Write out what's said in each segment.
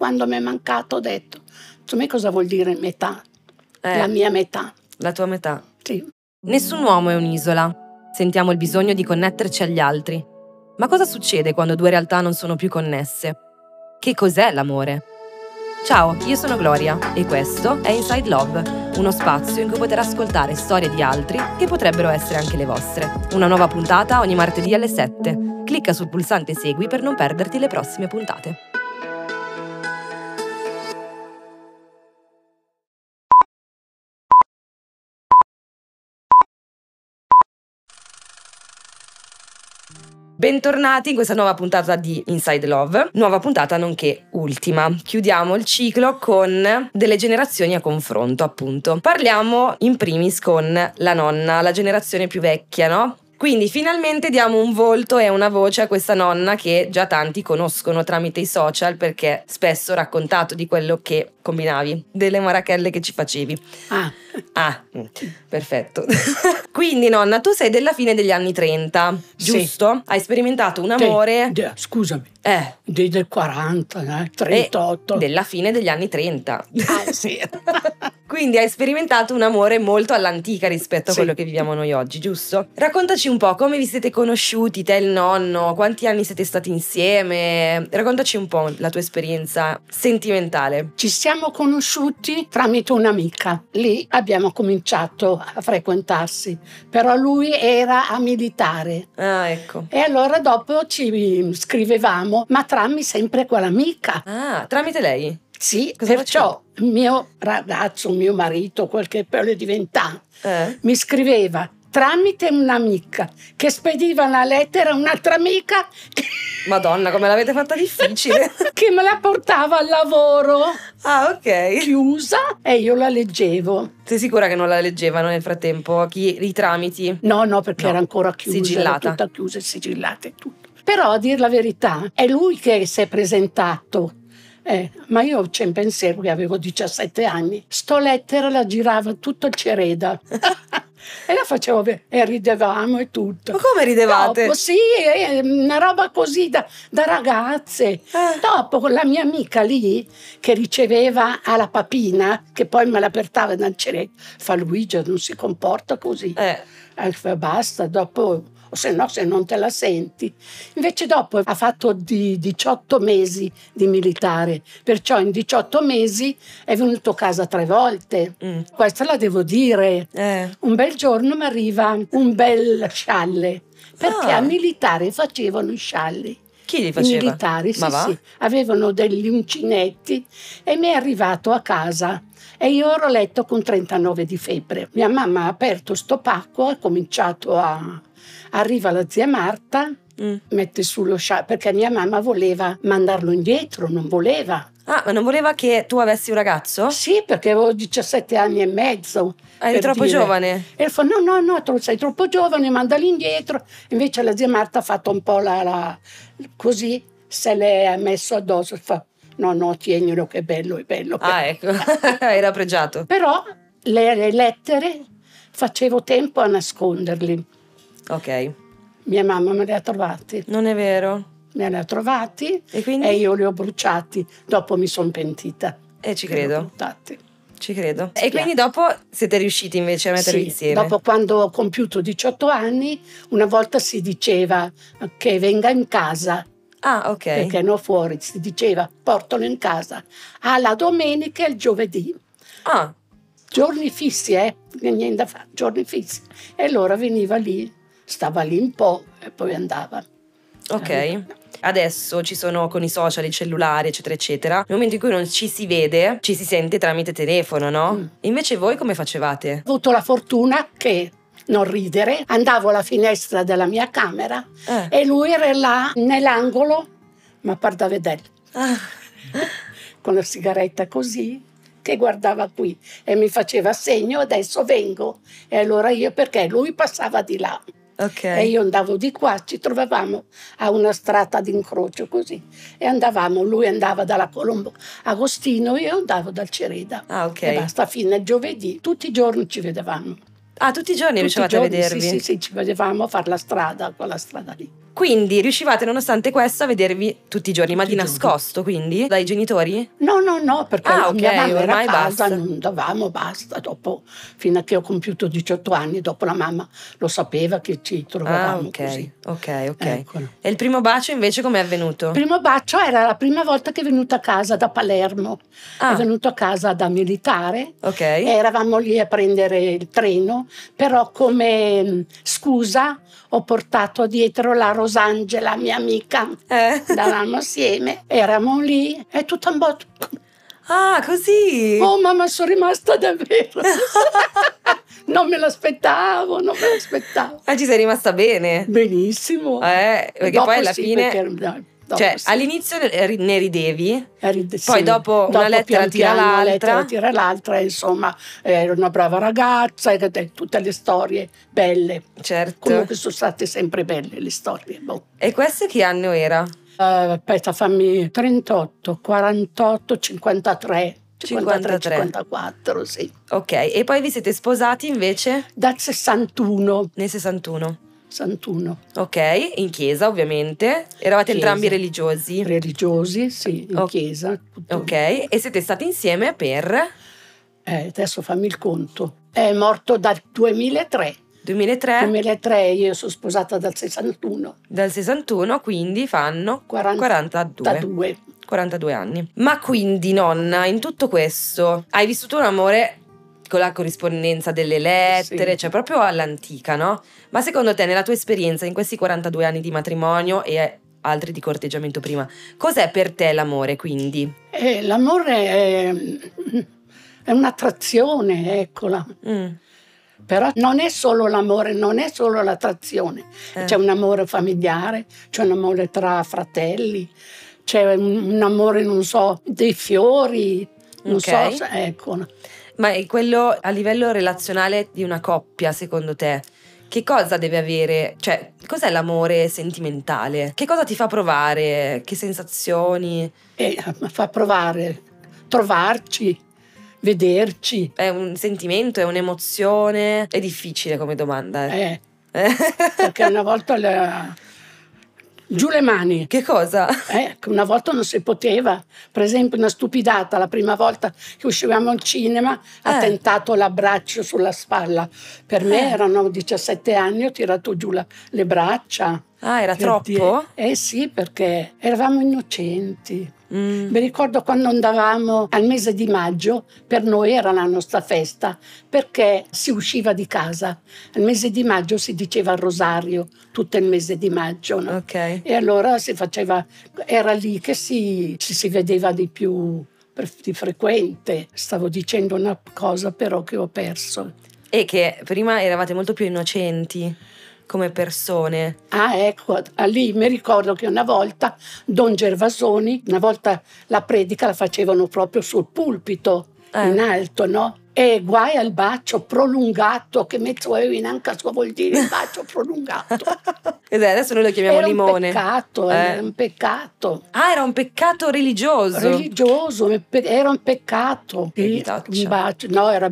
Quando mi è mancato ho detto, insomma cosa vuol dire metà? Eh, La mia metà. la tua metà. Sì. Nessun uomo è un'isola. Sentiamo il bisogno di connetterci agli altri. Ma cosa succede quando due realtà non sono più connesse? Che cos'è l'amore? Ciao, io sono Gloria e questo è Inside Love, uno spazio in cui poter ascoltare storie di altri che potrebbero essere anche le vostre. Una nuova puntata ogni martedì alle 7. Clicca sul pulsante Segui per non perderti le prossime puntate. Bentornati in questa nuova puntata di Inside Love, nuova puntata nonché ultima. Chiudiamo il ciclo con delle generazioni a confronto, appunto. Parliamo in primis con la nonna, la generazione più vecchia, no? Quindi finalmente diamo un volto e una voce a questa nonna che già tanti conoscono tramite i social perché spesso ho raccontato di quello che combinavi, delle marachelle che ci facevi. Ah, Ah, mm, perfetto. Quindi nonna, tu sei della fine degli anni 30, Sì. giusto? Hai sperimentato un amore... de- scusami, Eh, dei del 40, eh, e 38. della fine degli anni 30. Ah, sì. Quindi hai sperimentato un amore molto all'antica rispetto a Sì. quello che viviamo noi oggi, giusto? Raccontaci un po' come vi siete conosciuti, te e il nonno, quanti anni siete stati insieme. Raccontaci un po' la tua esperienza sentimentale. Ci siamo conosciuti tramite un'amica. Lì abbiamo cominciato a frequentarsi, però lui era a militare. Ah, ecco. E allora dopo ci scrivevamo, ma tramite sempre quell'amica. Ah, tramite lei? Sì, Cosa perciò il mio ragazzo, mio marito, quel che poi è diventato, Eh? mi scriveva tramite un'amica che spediva una lettera a un'altra amica che, Madonna, come l'avete fatta difficile. che me la portava al lavoro ah, ok. chiusa e io la leggevo. Sei sicura che non la leggevano nel frattempo? Chi, I tramiti? No, no, perché No, era ancora chiusa, sigillata. era tutta chiusa e sigillata e tutto. Però a dir la verità, è lui che si è presentato. Eh, ma io c'è in pensiero che avevo 17 anni. Sto lettera la girava tutto il Cereda. e la facevo e ridevamo e tutto. Ma come ridevate? Dopo, sì, eh, una roba così da, da ragazze. Eh. Dopo la mia amica lì che riceveva alla papina, che poi me la portava dal Cereda, fa Luigi non si comporta così. Eh, Eh, basta, dopo, o se no, se non te la senti. Invece dopo ha fatto di 18 mesi di militare, perciò in 18 mesi è venuto a casa tre volte. mm, Questa la devo dire. eh. Un bel giorno mi arriva un bel scialle, perché Ah. a militare facevano i scialli. Chi li I faceva? militari, sì, sì, avevano degli uncinetti e mi è arrivato a casa e io ero a letto con 39 di febbre. Mia mamma ha aperto sto pacco, ha cominciato a... Arriva la zia Marta, Mm. mette sullo scialle, perché mia mamma voleva mandarlo indietro, non voleva. Ah, ma non voleva che tu avessi un ragazzo? Sì, perché avevo 17 anni e mezzo. Ah, Eri troppo dire. giovane. E fa: No, no, no, tu sei troppo giovane, mandali indietro. Invece la zia Marta ha fatto un po' la, la- così, se le ha messo addosso. Fa: No, no, tienilo, che bello, è bello. Ah, ecco. Era pregiato. Però le, le lettere facevo tempo a nasconderli. Ok. Mia mamma me le ha trovati, Non è vero. Me le ha trovati E e io li ho bruciati. Dopo mi sono pentita. Eh, ci credo. Ci credo. Sì, E quindi dopo siete riusciti invece a metterli Sì, insieme? Dopo quando ho compiuto 18 anni, una volta si diceva che venga in casa, Ah, ok. perché no fuori, si diceva portalo in casa, alla domenica e il giovedì. Ah, Giorni fissi, eh? Niente da fare, giorni fissi. E allora veniva lì, stava lì un po' e poi andava. Ok. Adesso ci sono con i social, i cellulari, eccetera, eccetera. Nel momento in cui non ci si vede, ci si sente tramite telefono, no? Mm. Invece voi come facevate? Ho avuto la fortuna che, non ridere, andavo alla finestra della mia camera Eh. e lui era là nell'angolo, ma parda vedere. Ah. con la sigaretta così che guardava qui e mi faceva segno adesso vengo e allora io perché lui passava di là Ok. e io andavo di qua ci trovavamo a una strada d'incrocio così e andavamo lui andava dalla Colombo Agostino io andavo dal Cereda Ah, ok. e basta fino a giovedì tutti i giorni ci vedevamo Ah, tutti i giorni Tutti i riuscivate a giorni, vedervi? sì, sì, sì, ci vedevamo a fare la strada quella strada lì Quindi riuscivate nonostante questo a vedervi tutti i giorni, ma Tutti di nascosto quindi? Dai genitori? No, no, no, perché Ah, mia ok, mamma era a ormai casa, basta. non andavamo, basta. Dopo, fino a che ho compiuto 18 anni, dopo la mamma lo sapeva che ci Ah, trovavamo ok, così. ok, ok. Eccolo. E il primo bacio invece com'è avvenuto? Il primo bacio era la prima volta che è venuto a casa da Palermo. Ah. È venuto a casa da militare. Ok. E eravamo lì a prendere il treno, però come mh, scusa ho portato dietro la Rosangela, mia amica. Eh. Andavamo assieme, eravamo lì e tutto un po'. Ah, così. Oh mamma, sono rimasta davvero. non me l'aspettavo, non me l'aspettavo. Ma ci sei rimasta bene. Benissimo. Eh, perché Dopo poi alla sì, fine... perché- cioè, all'inizio ne ne ridevi, Eri- poi sì. dopo una lettera pian tira piano, una l'altra. lettera tira l'altra, insomma, ero una brava ragazza, tutte le storie belle. certo. Comunque sono state sempre belle le storie. boh. E questo che anno era? Eh, aspetta, fammi 38, 48, 53. 53, 53. 54, sì. Ok, e poi vi siete sposati invece Dal 61, nel 61. 61. Ok, in chiesa ovviamente. Eravate Chiesa. entrambi religiosi. Religiosi, sì, in Oh. chiesa. Ok, e siete stati insieme per Eh, adesso fammi il conto. È morto dal 2003. 2003 2003 io sono sposata dal 61. dal 61, quindi fanno 40 42. Da due. 42 anni. Ma quindi, nonna, in tutto questo hai vissuto un amore con la corrispondenza delle lettere, Sì. cioè proprio all'antica, no? Ma secondo te, nella tua esperienza, in questi 42 anni di matrimonio e altri di corteggiamento prima, cos'è per te l'amore, quindi? Eh, l'amore è, è un'attrazione, eccola. Mm, Però non è solo l'amore, non è solo l'attrazione. eh, C'è un amore familiare, c'è un amore tra fratelli, c'è un, un amore, non so, dei fiori, non Ok. so, se- ecco. Ma è quello a livello relazionale di una coppia, secondo te? Che cosa deve avere? Cioè, cos'è l'amore sentimentale? Che cosa ti fa provare? Che sensazioni? E fa provare, trovarci, vederci. È un sentimento, è un'emozione? È difficile come domanda. Eh. Eh, perché una volta la- giù le mani. che cosa? Eh, una volta non si poteva. Per esempio, una stupidata, la prima volta che uscivamo al cinema ha Eh. tentato l'abbraccio sulla spalla. Per me Eh. erano 17 anni, ho tirato giù la- le braccia. Ah, era Per troppo? dire- Eh sì, perché eravamo innocenti. Mm. Mi ricordo quando andavamo al mese di maggio, per noi era la nostra festa, perché si usciva di casa. Al mese di maggio si diceva il rosario, tutto il mese di maggio. no? Ok. E allora si faceva, era lì che si, ci si vedeva di più di frequente. Stavo dicendo una cosa però che ho perso. E che prima eravate molto più innocenti come persone. Ah, ecco, lì mi ricordo che una volta Don Gervasoni, una volta la predica la facevano proprio sul pulpito, Eh. in alto, no? E guai al bacio prolungato, che mezzo avevi neanche so vuol dire il bacio prolungato. Ed adesso noi lo chiamiamo era limone. un peccato, Eh. era un peccato. Ah, era un peccato religioso. Religioso, era un peccato. Un bacio. No, era-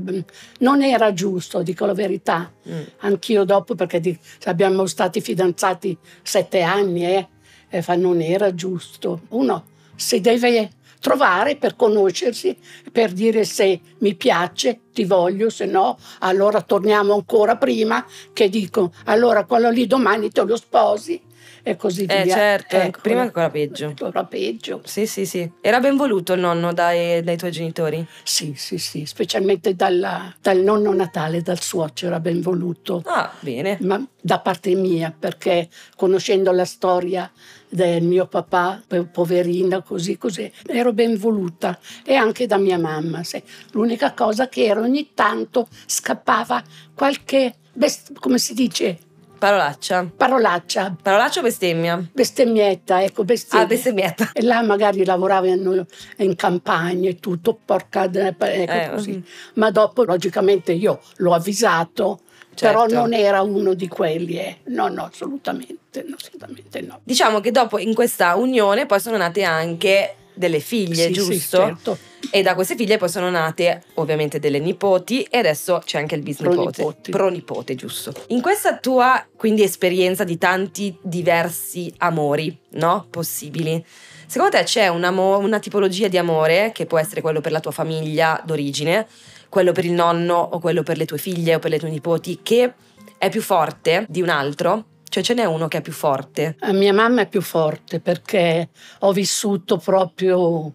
non era giusto, dico la verità. Mm. Anch'io dopo, perché di- abbiamo stati fidanzati sette anni, eh, e fa- non era giusto. Uno si deve trovare per conoscersi, per dire se mi piace, ti voglio, se no, allora torniamo ancora prima che dico, allora quello lì domani te lo sposi e così Eh, via. certo, Ecco, prima ancora peggio. Ancora peggio. Sì, sì, sì. Era ben voluto il nonno dai, dai tuoi genitori? Sì, sì, sì, specialmente dalla- dal nonno Natale, dal suocero era ben voluto. Ah, bene. ma da parte mia, perché conoscendo la storia del mio papà, po- poverina, così, così, ero ben voluta e anche da mia mamma. sì. L'unica cosa che era ogni tanto scappava qualche, best- come si dice, Parolaccia. parolaccia, Parolaccia o bestemmia? bestemmietta, ecco, bestemmia. Ah, bestemmietta. E là magari lavorava in, campagna e tutto, porca, ecco Eh, così. mm. Ma dopo, logicamente, io l'ho avvisato, però Certo. non era uno di quelli, eh. No, no, assolutamente, assolutamente no. Diciamo che dopo in questa unione poi sono nate anche delle figlie, Sì, giusto? Sì, certo. E da queste figlie poi sono nate ovviamente delle nipoti e adesso c'è anche il bisnipote. Pronipoti. Pronipote, giusto. In questa tua quindi esperienza di tanti diversi amori, no? Possibili. Secondo te c'è un amo- una tipologia di amore che può essere quello per la tua famiglia d'origine, quello per il nonno o quello per le tue figlie o per le tue nipoti che è più forte di un altro? Cioè ce n'è uno che è più forte? A mia mamma è più forte perché ho vissuto proprio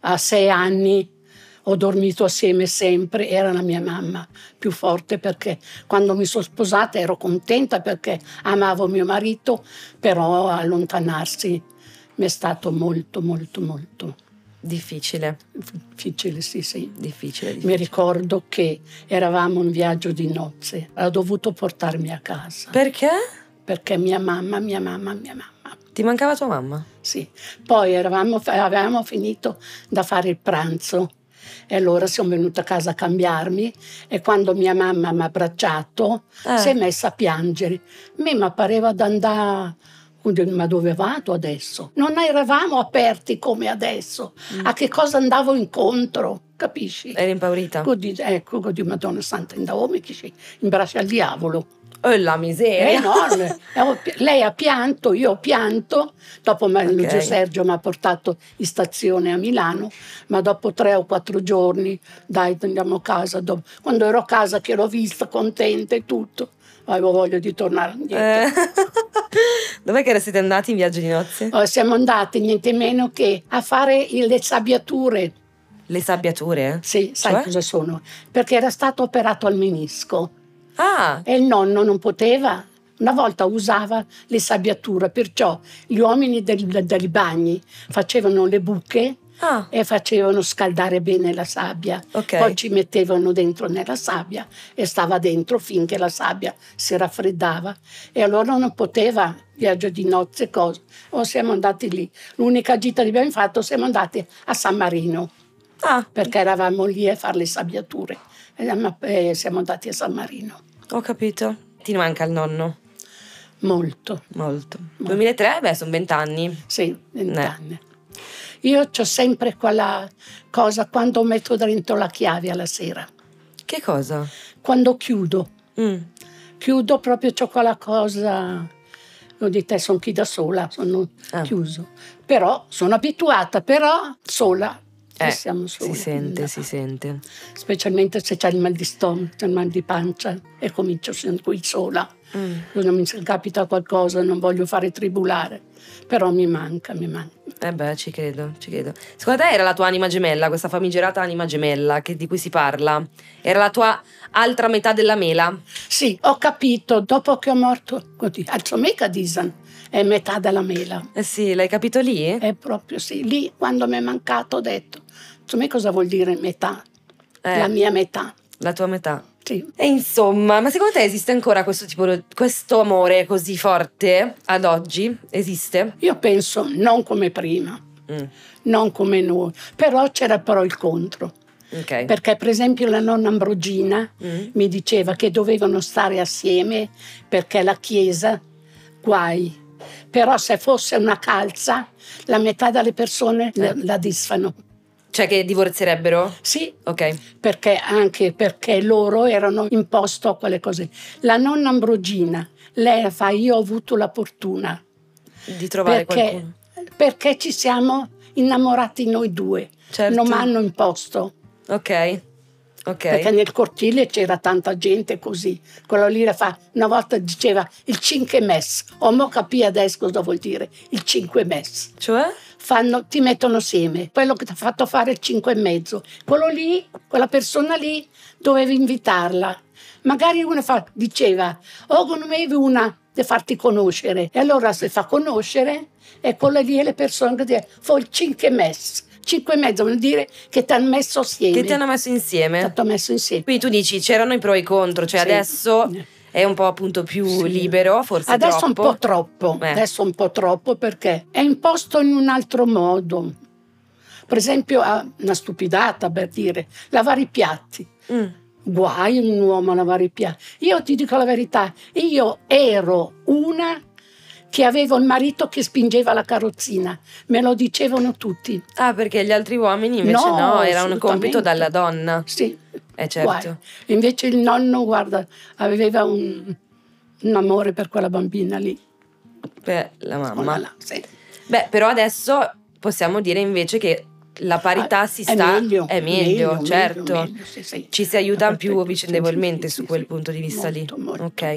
a sei anni, ho dormito assieme sempre, era la mia mamma più forte perché quando mi sono sposata ero contenta perché amavo mio marito, però allontanarsi mi è stato molto, molto, molto Difficile, difficile, sì, sì. difficile. Mi difficile. ricordo che eravamo in viaggio di nozze, ha dovuto portarmi a casa Perché? Perché mia mamma, mia mamma, mia mamma. Ti mancava tua mamma? Sì, poi eravamo, avevamo finito da fare il pranzo e allora sono venuta a casa a cambiarmi e quando mia mamma mi ha abbracciato Eh. si è messa a piangere. A me mi pareva di andare... Ma dove vado adesso? Non eravamo aperti come adesso. Mm. A che cosa andavo incontro? Capisci? Eri impaurita? Così, ecco, così, Madonna Santa, in Daome che si imbraccia al diavolo. Oh la È miseria! enorme. E ho pi- Lei ha pianto, io ho pianto. Dopo me- lo Ok. zio Sergio mi ha portato in stazione a Milano, ma dopo tre o quattro giorni, dai, andiamo a casa. Dopo- Quando ero a casa che l'ho vista contenta e tutto, avevo voglia di tornare indietro. Eh. Dov'è che siete andati in viaggio di nozze? Oh, Siamo andati niente meno che a fare le sabbiature. Le sabbiature? Sì, sai Cioè? cosa sono? Perché era stato operato al menisco. Ah, E il nonno non poteva. Una volta usava le sabbiature, perciò gli uomini dei bagni facevano le buche ah, e facevano scaldare bene la sabbia. ok. Poi ci mettevano dentro nella sabbia e stava dentro finché la sabbia si raffreddava. E allora non poteva viaggio di nozze, cose. O siamo andati lì. L'unica gita che abbiamo fatto, siamo andati a San Marino ah, perché eravamo lì a fare le sabbiature. E siamo andati a San Marino. ho capito. Ti manca il nonno? Molto. Molto. 2003? Beh, sono vent'anni. Sì, vent'anni. Io ho sempre quella cosa quando metto dentro la chiave alla sera, Che cosa? quando chiudo, Mm. chiudo proprio c'ho quella cosa, lo di te sono chi da sola, sono Ah. chiuso, però sono abituata, però sola, Eh, siamo si soli. sente, No. si sente. Specialmente se c'è il mal di stomaco, c'è il mal di pancia e comincio sempre qui sola. Mm. Non mi capita qualcosa, non voglio fare tribulare, però mi manca, mi manca. Eh beh, ci credo, ci credo. Secondo te era la tua anima gemella, questa famigerata anima gemella che- di cui si parla? Era la tua altra metà della mela? Sì, ho capito, dopo che ho morto, così, alzo mica disan, è metà della mela. Eh sì, l'hai capito lì? È proprio sì, lì quando mi è mancato ho detto, insomma cosa vuol dire metà? Eh, La mia metà, la tua metà. sì. E insomma, ma secondo te esiste ancora questo tipo questo amore così forte ad oggi? Esiste? Io penso non come prima, Mm, non come noi, però c'era però il contro, ok. perché per esempio la nonna Ambrogina Mm, mi diceva che dovevano stare assieme perché la Chiesa, guai. Però se fosse una calza, la metà delle persone la- Eh. la disfano. Cioè che divorzierebbero? Sì, Ok. perché anche perché loro erano imposto a quelle cose. La nonna Ambrogina, lei fa io ho avuto la fortuna Di trovare perché, qualcuno. perché ci siamo innamorati noi due, Certo. non mi hanno imposto. Ok. Ok. Perché nel cortile c'era tanta gente così. Quello lì la fa, una volta diceva il 5 mes. O mo capì adesso cosa vuol dire il 5 mes. Cioè? Fanno, ti mettono assieme. Quello che ti ha fatto fare il 5 e mezzo. Quello lì, quella persona lì, dovevi invitarla. Magari una fa, diceva, oh, non avevi una da farti conoscere. E allora si fa conoscere e quella lì è le persone che dicono, fu il 5 mes. 5 e mezzo vuol dire che ti hanno messo assieme. Che ti hanno messo insieme. Ti hanno messo insieme. Quindi tu dici c'erano i pro e i contro, cioè Sì. adesso è un po' appunto più Sì. libero, forse Adesso troppo. un po' troppo, Eh. adesso un po' troppo perché è imposto in un altro modo. Per esempio, una stupidata per dire, lavare i piatti. Mm. Guai un uomo a lavare i piatti. Io ti dico la verità, io ero una che avevo il marito che spingeva la carrozzina. Me lo dicevano tutti. Ah, perché gli altri uomini invece no, no era un compito dalla donna. Sì. Eh certo. Invece il nonno, guarda, aveva un, un amore per quella bambina lì. Per la mamma. Voilà, sì. Beh, però adesso possiamo dire invece che la parità ah, si sta è meglio, è meglio, meglio certo meglio, sì, sì. ci si aiuta più vicendevolmente su quel punto di vista molto, lì molto. ok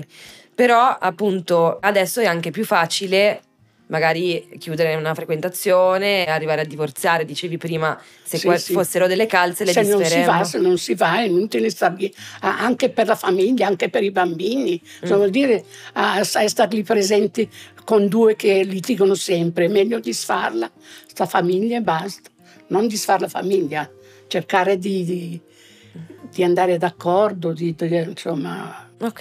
però appunto adesso è anche più facile magari chiudere una frequentazione, arrivare a divorziare, dicevi prima, se Sì, sì. fossero delle calze le se non si disferemmo. va, se non si va è inutile stargli, ah, anche per la famiglia, anche per i bambini. Cosa Mm. vuol dire ah, sai, starli presenti con due che litigano sempre? È meglio disfarla, sta famiglia e basta. Non disfare la famiglia, cercare di, di- di andare d'accordo, di, di- insomma. Ok,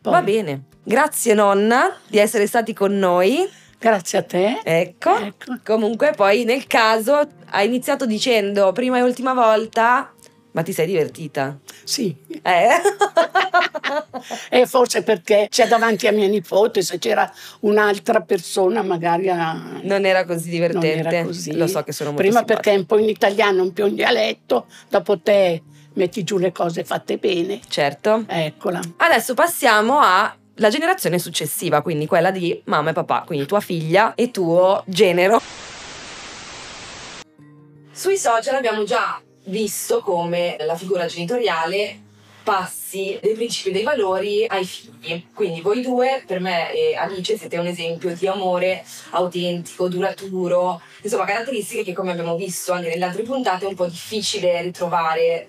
poi- va bene. Grazie nonna di essere stati con noi. Grazie a te. Ecco. Ecco. Comunque poi nel caso hai iniziato dicendo prima e ultima volta, ma ti sei divertita. Sì, Eh? e forse perché c'è davanti a mia nipote, se c'era un'altra persona magari a- non era così non divertente. era così. Lo so che sono molto Prima simpatica. perché è un po' in italiano, un po' in dialetto, dopo te metti giù le cose fatte bene. Certo. Eccola. Adesso passiamo alla generazione successiva, quindi quella di mamma e papà, quindi tua figlia e tuo genero. Sui social abbiamo già visto come la figura genitoriale passi dei principi e dei valori ai figli. Quindi voi due, per me e Alice, siete un esempio di amore autentico, duraturo, insomma caratteristiche che come abbiamo visto anche nelle altre puntate è un po' difficile ritrovare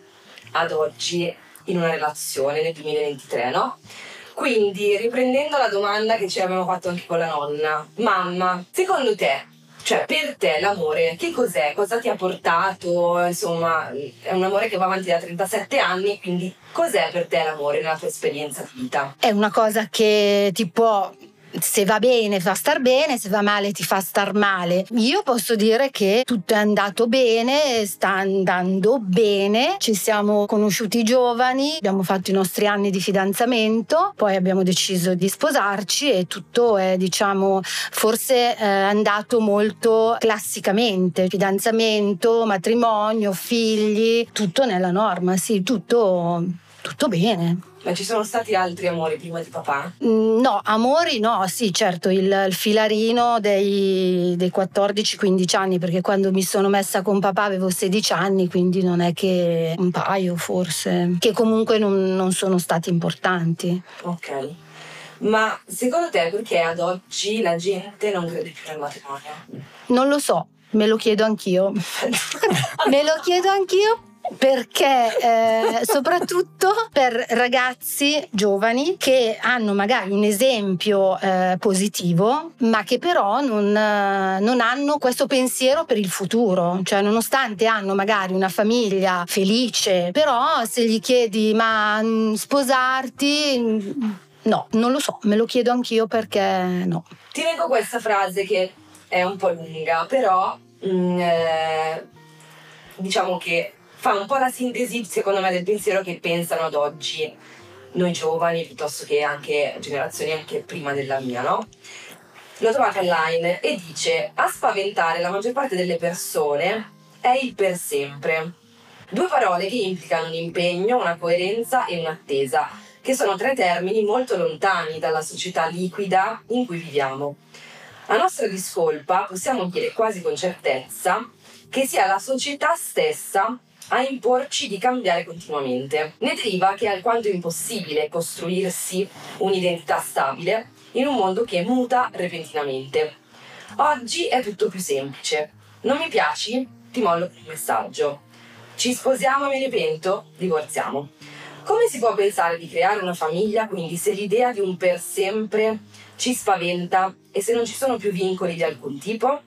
ad oggi in una relazione nel 2023, no? Quindi, riprendendo la domanda che ci avevamo fatto anche con la nonna, mamma, secondo te, cioè per te l'amore, che cos'è? Cosa ti ha portato? Insomma, è un amore che va avanti da 37 anni, quindi cos'è per te l'amore nella tua esperienza di vita? È una cosa che ti può, se va bene fa star bene, se va male ti fa star male. Io posso dire che tutto è andato bene, sta andando bene, ci siamo conosciuti giovani, abbiamo fatto i nostri anni di fidanzamento, poi abbiamo deciso di sposarci e tutto è diciamo forse eh, andato molto classicamente, fidanzamento, matrimonio, figli, tutto nella norma, sì, tutto, tutto bene. Ma ci sono stati altri amori prima di papà? Mm, No, amori no, sì, certo, il, il filarino dei, dei 14-15 anni, perché quando mi sono messa con papà avevo 16 anni, quindi non è che un paio forse, che comunque non, non sono stati importanti. Ok. Ma secondo te perché ad oggi la gente non crede più nel matrimonio? Non lo so, me lo chiedo anch'io. me lo chiedo anch'io. Perché eh, soprattutto per ragazzi giovani che hanno magari un esempio eh, positivo, ma che però non, eh, non hanno questo pensiero per il futuro, cioè nonostante hanno magari una famiglia felice, però se gli chiedi ma mm, sposarti, no, non lo so, me lo chiedo anch'io perché no. Ti leggo questa frase che è un po' lunga, però mm, eh, diciamo che fa un po' la sintesi, secondo me, del pensiero che pensano ad oggi noi giovani, piuttosto che anche generazioni anche prima della mia, no? L'ho trovata online e dice: A spaventare la maggior parte delle persone è il per sempre. Due parole che implicano un impegno, una coerenza e un'attesa, che sono tre termini molto lontani dalla società liquida in cui viviamo. A nostra discolpa possiamo dire quasi con certezza che sia la società stessa a imporci di cambiare continuamente. Ne deriva che è alquanto impossibile costruirsi un'identità stabile in un mondo che muta repentinamente. Oggi è tutto più semplice. Non mi piaci? Ti mollo un messaggio. Ci sposiamo e me ne pento? Divorziamo. Come si può pensare di creare una famiglia quindi se l'idea di un per sempre ci spaventa e se non ci sono più vincoli di alcun tipo?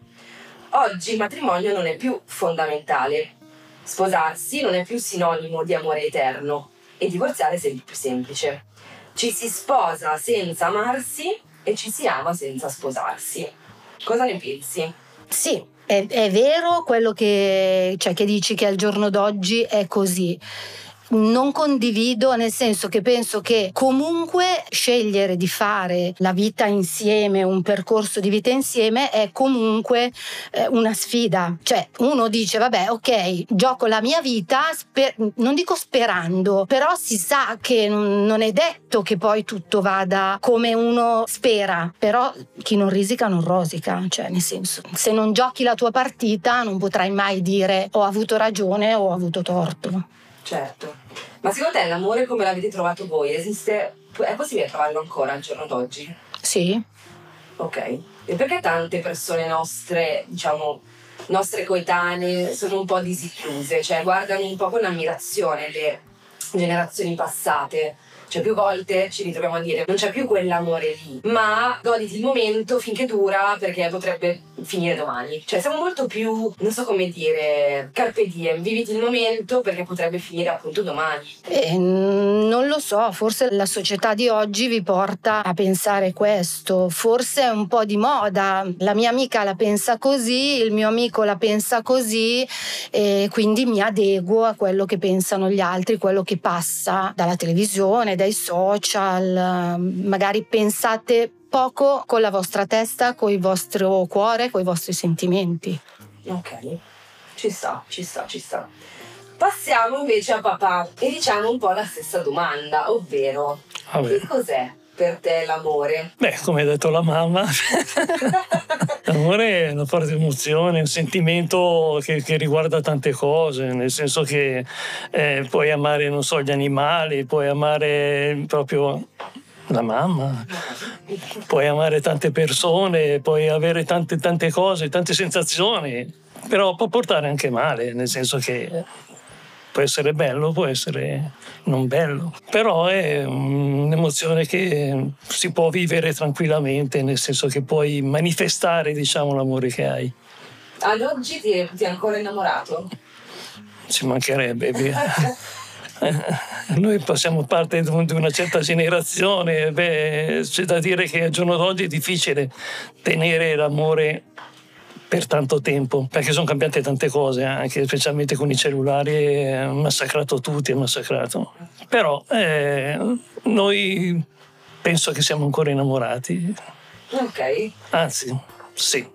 Oggi il matrimonio non è più fondamentale. Sposarsi non è più sinonimo di amore eterno e divorziare è sempre più semplice. Ci si sposa senza amarsi e ci si ama senza sposarsi. Cosa ne pensi? Sì, è, è vero quello che, cioè, che dici che al giorno d'oggi è così. Non condivido nel senso che penso che comunque scegliere di fare la vita insieme, un percorso di vita insieme è comunque eh, una sfida. Cioè uno dice vabbè ok gioco la mia vita, sper- non dico sperando, però si sa che non è detto che poi tutto vada come uno spera, però chi non risica non rosica, cioè nel senso se non giochi la tua partita non potrai mai dire ho avuto ragione o ho avuto torto. Certo. Ma secondo te l'amore come l'avete trovato voi esiste? È possibile trovarlo ancora al giorno d'oggi? Sì. Ok. E perché tante persone nostre, diciamo, nostre coetanee sono un po' disilluse? Cioè guardano un po' con ammirazione le generazioni passate cioè più volte ci ritroviamo a dire non c'è più quell'amore lì, ma goditi il momento finché dura perché potrebbe finire domani. Cioè siamo molto più, non so come dire, carpe diem, viviti il momento perché potrebbe finire appunto domani. Eh, non lo so, forse la società di oggi vi porta a pensare questo, forse è un po' di moda, la mia amica la pensa così, il mio amico la pensa così e quindi mi adeguo a quello che pensano gli altri, quello che passa dalla televisione, dai social, magari pensate poco con la vostra testa, con il vostro cuore, con i vostri sentimenti. Ok, ci sta, ci sta, ci sta. Passiamo invece a papà e diciamo un po' la stessa domanda, ovvero Vabbè. che cos'è per te l'amore? Beh, come ha detto la mamma, l'amore è una forte emozione, un sentimento che, che, riguarda tante cose, nel senso che eh, puoi amare, non so, gli animali, puoi amare proprio la mamma, puoi amare tante persone, puoi avere tante, tante cose, tante sensazioni, però può portare anche male, nel senso che può essere bello, può essere non bello, però è un'emozione che si può vivere tranquillamente, nel senso che puoi manifestare diciamo, l'amore che hai. Ad oggi ti, ti è ancora innamorato? Ci mancherebbe. Noi passiamo parte di una certa generazione, beh, c'è da dire che al giorno d'oggi è difficile tenere l'amore per tanto tempo, perché sono cambiate tante cose, anche specialmente con i cellulari, ha massacrato tutti, ha massacrato. Però eh, noi penso che siamo ancora innamorati. Ok. Anzi, sì.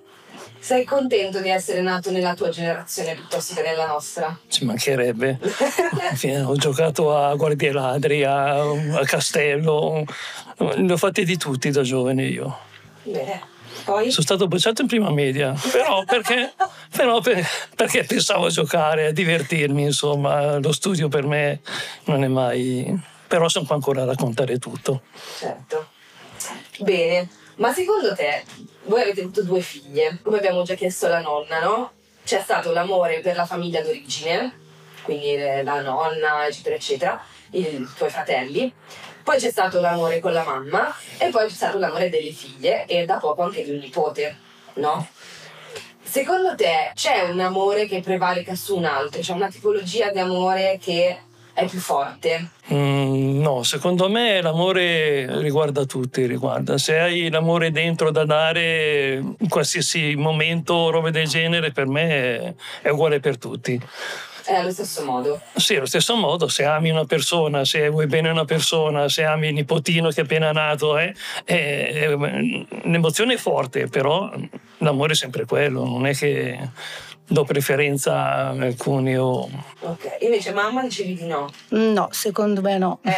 Sei contento di essere nato nella tua generazione piuttosto che nella nostra? Ci mancherebbe. Ho giocato a guardie ladri, a, a castello, ne ho fatti di tutti da giovane io. Bene. Poi? Sono stato bocciato in prima media, però perché, però per, perché pensavo a giocare, a divertirmi, insomma, lo studio per me non è mai... però sono qua ancora a raccontare tutto. Certo. Bene, ma secondo te, voi avete avuto due figlie, come abbiamo già chiesto alla nonna, no? C'è stato l'amore per la famiglia d'origine, quindi la nonna, eccetera, eccetera, i tuoi fratelli, poi c'è stato l'amore con la mamma e poi c'è stato l'amore delle figlie e da poco anche di un nipote, no? Secondo te c'è un amore che prevalica su un altro? C'è una tipologia di amore che è più forte? Mm, no, secondo me l'amore riguarda tutti, riguarda. Se hai l'amore dentro da dare in qualsiasi momento, robe del genere, per me è uguale per tutti. È allo stesso modo? Sì, allo stesso modo, se ami una persona, se vuoi bene una persona, se ami il nipotino che è appena nato, eh, è, un'emozione forte, però l'amore è sempre quello, non è che do preferenza a alcuni o... Ok, invece mamma dicevi di no? No, secondo me no. Eh,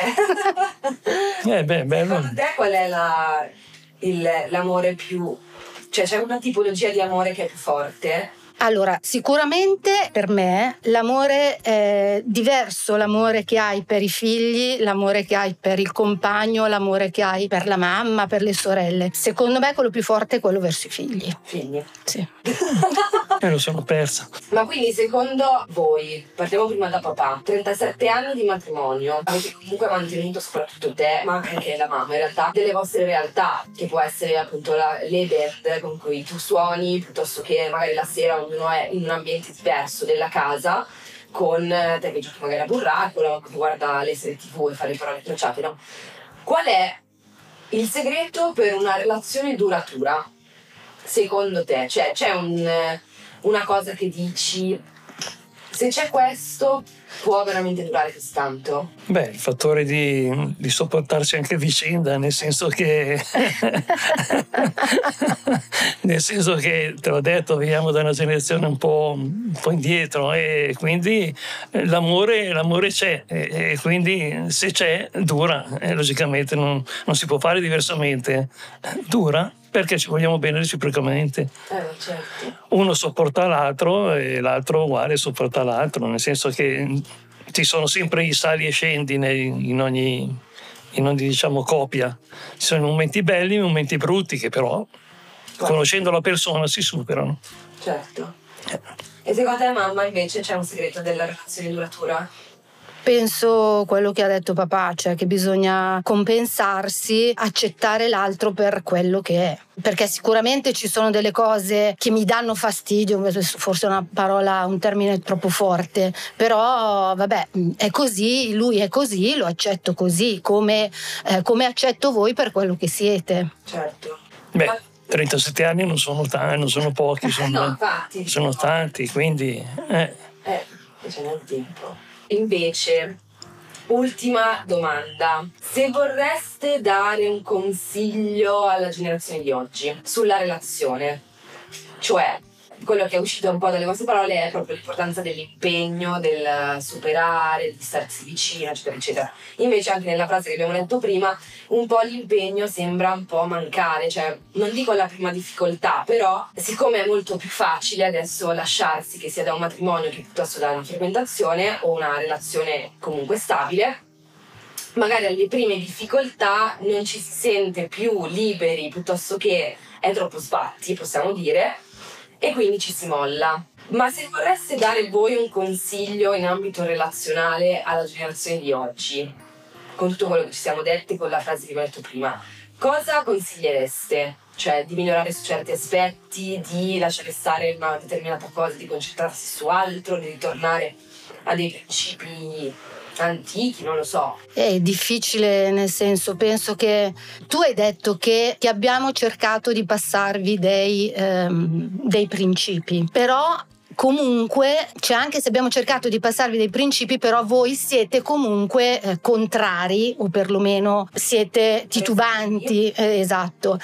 eh beh, bello. Secondo te qual è la, il, l'amore più... Cioè c'è una tipologia di amore che è più forte? Allora, sicuramente per me l'amore è diverso, l'amore che hai per i figli, l'amore che hai per il compagno, l'amore che hai per la mamma, per le sorelle. Secondo me quello più forte è quello verso i figli. Figli? Sì. Me lo sono persa. Ma quindi secondo voi, partiamo prima da papà, 37 anni di matrimonio, avete comunque mantenuto soprattutto te, ma anche la mamma in realtà, delle vostre realtà, che può essere appunto la, le band con cui tu suoni, piuttosto che magari la sera ognuno è in un ambiente diverso della casa, con te che giochi magari a burraco, che guarda le serie tv e fa le parole crociate, no? Qual è il segreto per una relazione duratura? Secondo te? Cioè, c'è un, una cosa che dici Se c'è questo, può veramente durare così tanto? Beh, il fattore di, di sopportarsi anche vicenda, nel senso che... nel senso che, te l'ho detto, veniamo da una generazione un po', un po indietro e quindi l'amore, l'amore c'è e, e, quindi se c'è, dura. E logicamente non, non si può fare diversamente. Dura perché ci vogliamo bene reciprocamente. Eh, certo. Uno sopporta l'altro e l'altro uguale sopporta l'altro, nel senso che ci sono sempre i sali e scendi in ogni, in ogni diciamo, copia. Ci sono momenti belli e momenti brutti che però, conoscendo la persona, si superano. Certo. E secondo te, mamma, invece c'è un segreto della relazione duratura? Penso quello che ha detto papà, cioè che bisogna compensarsi, accettare l'altro per quello che è. Perché sicuramente ci sono delle cose che mi danno fastidio, forse è una parola, un termine troppo forte, però vabbè, è così, lui è così, lo accetto così, come, eh, come accetto voi per quello che siete. Certo. Beh. 37 anni non sono, tanti, non sono pochi, sono, no, sono tanti, quindi... Eh, eh c'è nel tempo. Invece, ultima domanda. Se vorreste dare un consiglio alla generazione di oggi sulla relazione, cioè quello che è uscito un po' dalle vostre parole è proprio l'importanza dell'impegno, del superare, di starsi vicino, eccetera, eccetera. Invece anche nella frase che abbiamo letto prima, un po' l'impegno sembra un po' mancare, cioè non dico la prima difficoltà, però siccome è molto più facile adesso lasciarsi, che sia da un matrimonio che piuttosto da una frequentazione o una relazione comunque stabile, magari alle prime difficoltà non ci si sente più liberi piuttosto che è troppo sbatti, possiamo dire, e quindi ci si molla. Ma se vorreste dare voi un consiglio in ambito relazionale alla generazione di oggi, con tutto quello che ci siamo detti, con la frase che vi ho detto prima, cosa consigliereste? Cioè di migliorare su certi aspetti, di lasciare stare una determinata cosa, di concentrarsi su altro, di ritornare a dei principi antichi, non lo so. È difficile nel senso, penso che tu hai detto che ti abbiamo cercato di passarvi dei, ehm, dei principi, però comunque, cioè anche se abbiamo cercato di passarvi dei principi, però voi siete comunque eh, contrari o perlomeno siete titubanti, eh, esatto.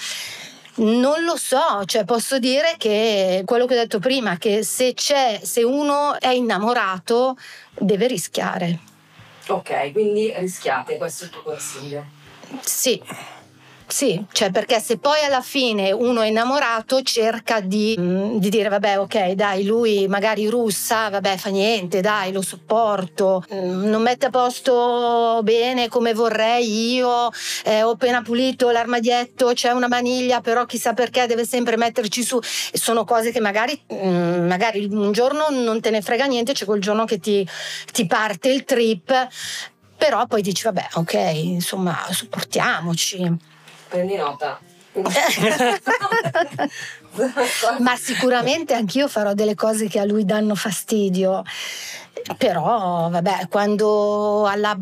Non lo so, cioè posso dire che quello che ho detto prima, che se c'è, se uno è innamorato, deve rischiare. Ok, quindi rischiate, questo è il tuo consiglio. Sì. Sì, cioè perché se poi alla fine uno è innamorato cerca di, mm, di, dire vabbè ok dai lui magari russa, vabbè fa niente, dai lo sopporto, mm, non mette a posto bene come vorrei io, eh, ho appena pulito l'armadietto, c'è una maniglia però chissà perché deve sempre metterci su, sono cose che magari, mm, magari un giorno non te ne frega niente, c'è quel giorno che ti, ti parte il trip, però poi dici vabbè ok insomma sopportiamoci prendi nota. Ma sicuramente anch'io farò delle cose che a lui danno fastidio. Però, vabbè, quando alla,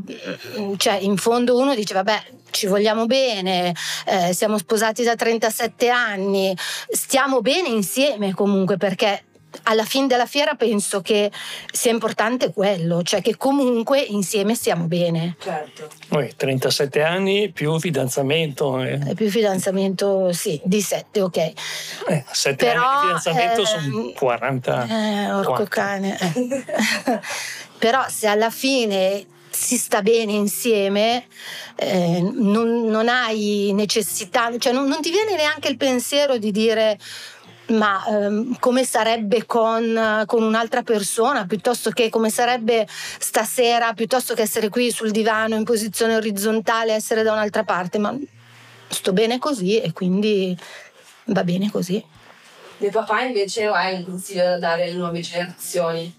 cioè, in fondo uno dice, vabbè, ci vogliamo bene, eh, siamo sposati da 37 anni, stiamo bene insieme comunque perché alla fine della fiera penso che sia importante quello, cioè che comunque insieme stiamo bene. Certo. Noi 37 anni più fidanzamento. Eh. eh più fidanzamento, sì, di 7, ok. Eh, 7 Però, anni di fidanzamento eh, sono 40. Eh, orco cane. Eh. Però se alla fine si sta bene insieme, eh, non, non, hai necessità, cioè non, non ti viene neanche il pensiero di dire ma ehm, come sarebbe con, con, un'altra persona, piuttosto che come sarebbe stasera, piuttosto che essere qui sul divano in posizione orizzontale, essere da un'altra parte, ma sto bene così e quindi va bene così. Mio papà invece hai un consiglio da dare alle nuove generazioni?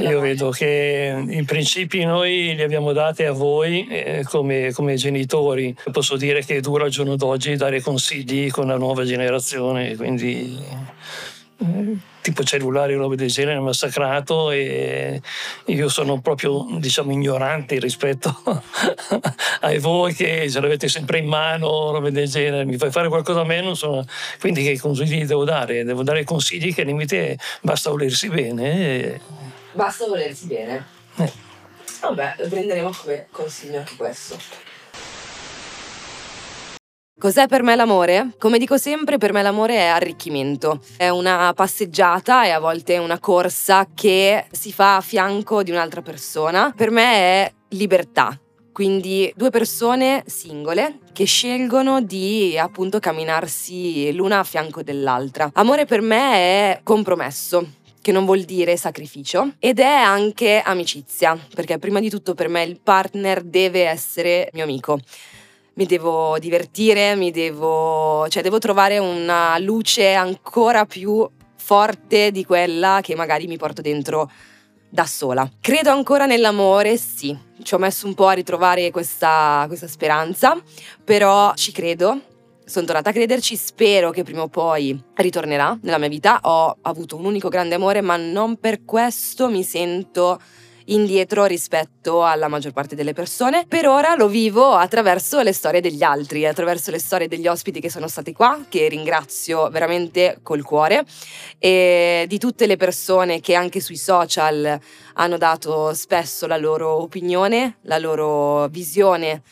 Io vedo che i principi noi li abbiamo dati a voi eh, come, come, genitori. Posso dire che dura al giorno d'oggi dare consigli con la nuova generazione, quindi eh, tipo cellulari o robe del genere massacrato e io sono proprio diciamo ignorante rispetto a voi che ce l'avete sempre in mano robe del genere mi fai fare qualcosa a me non so quindi che consigli devo dare? devo dare consigli che al limite basta volersi bene e Basta volersi bene. Eh. Vabbè, prenderemo come consiglio anche questo. Cos'è per me l'amore? Come dico sempre, per me l'amore è arricchimento. È una passeggiata e a volte una corsa che si fa a fianco di un'altra persona. Per me è libertà. Quindi due persone singole che scelgono di appunto camminarsi l'una a fianco dell'altra. Amore per me è compromesso che non vuol dire sacrificio, ed è anche amicizia, perché prima di tutto per me il partner deve essere mio amico. Mi devo divertire, mi devo, cioè devo trovare una luce ancora più forte di quella che magari mi porto dentro da sola. Credo ancora nell'amore, sì, ci ho messo un po' a ritrovare questa, questa speranza, però ci credo, sono tornata a crederci, spero che prima o poi ritornerà nella mia vita. Ho avuto un unico grande amore, ma non per questo mi sento indietro rispetto alla maggior parte delle persone. Per ora lo vivo attraverso le storie degli altri, attraverso le storie degli ospiti che sono stati qua, che ringrazio veramente col cuore, e di tutte le persone che anche sui social hanno dato spesso la loro opinione, la loro visione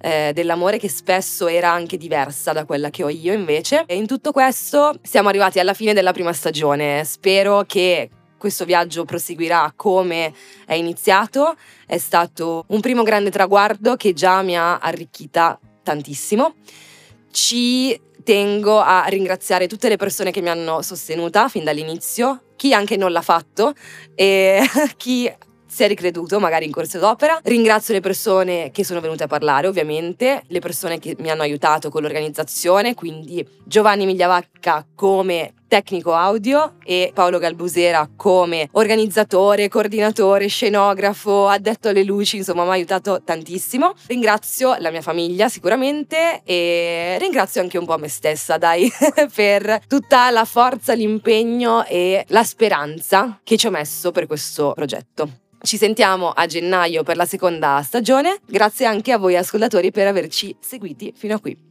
eh, dell'amore che spesso era anche diversa da quella che ho io invece. E in tutto questo siamo arrivati alla fine della prima stagione. Spero che questo viaggio proseguirà come è iniziato. È stato un primo grande traguardo che già mi ha arricchita tantissimo. Ci tengo a ringraziare tutte le persone che mi hanno sostenuta fin dall'inizio, chi anche non l'ha fatto e chi si è ricreduto magari in corso d'opera. Ringrazio le persone che sono venute a parlare, ovviamente, le persone che mi hanno aiutato con l'organizzazione, quindi Giovanni Migliavacca come tecnico audio e Paolo Galbusera come organizzatore, coordinatore, scenografo, addetto alle luci, insomma mi ha aiutato tantissimo. Ringrazio la mia famiglia sicuramente e ringrazio anche un po' me stessa, dai, per tutta la forza, l'impegno e la speranza che ci ho messo per questo progetto. Ci sentiamo a gennaio per la seconda stagione. Grazie anche a voi ascoltatori per averci seguiti fino a qui.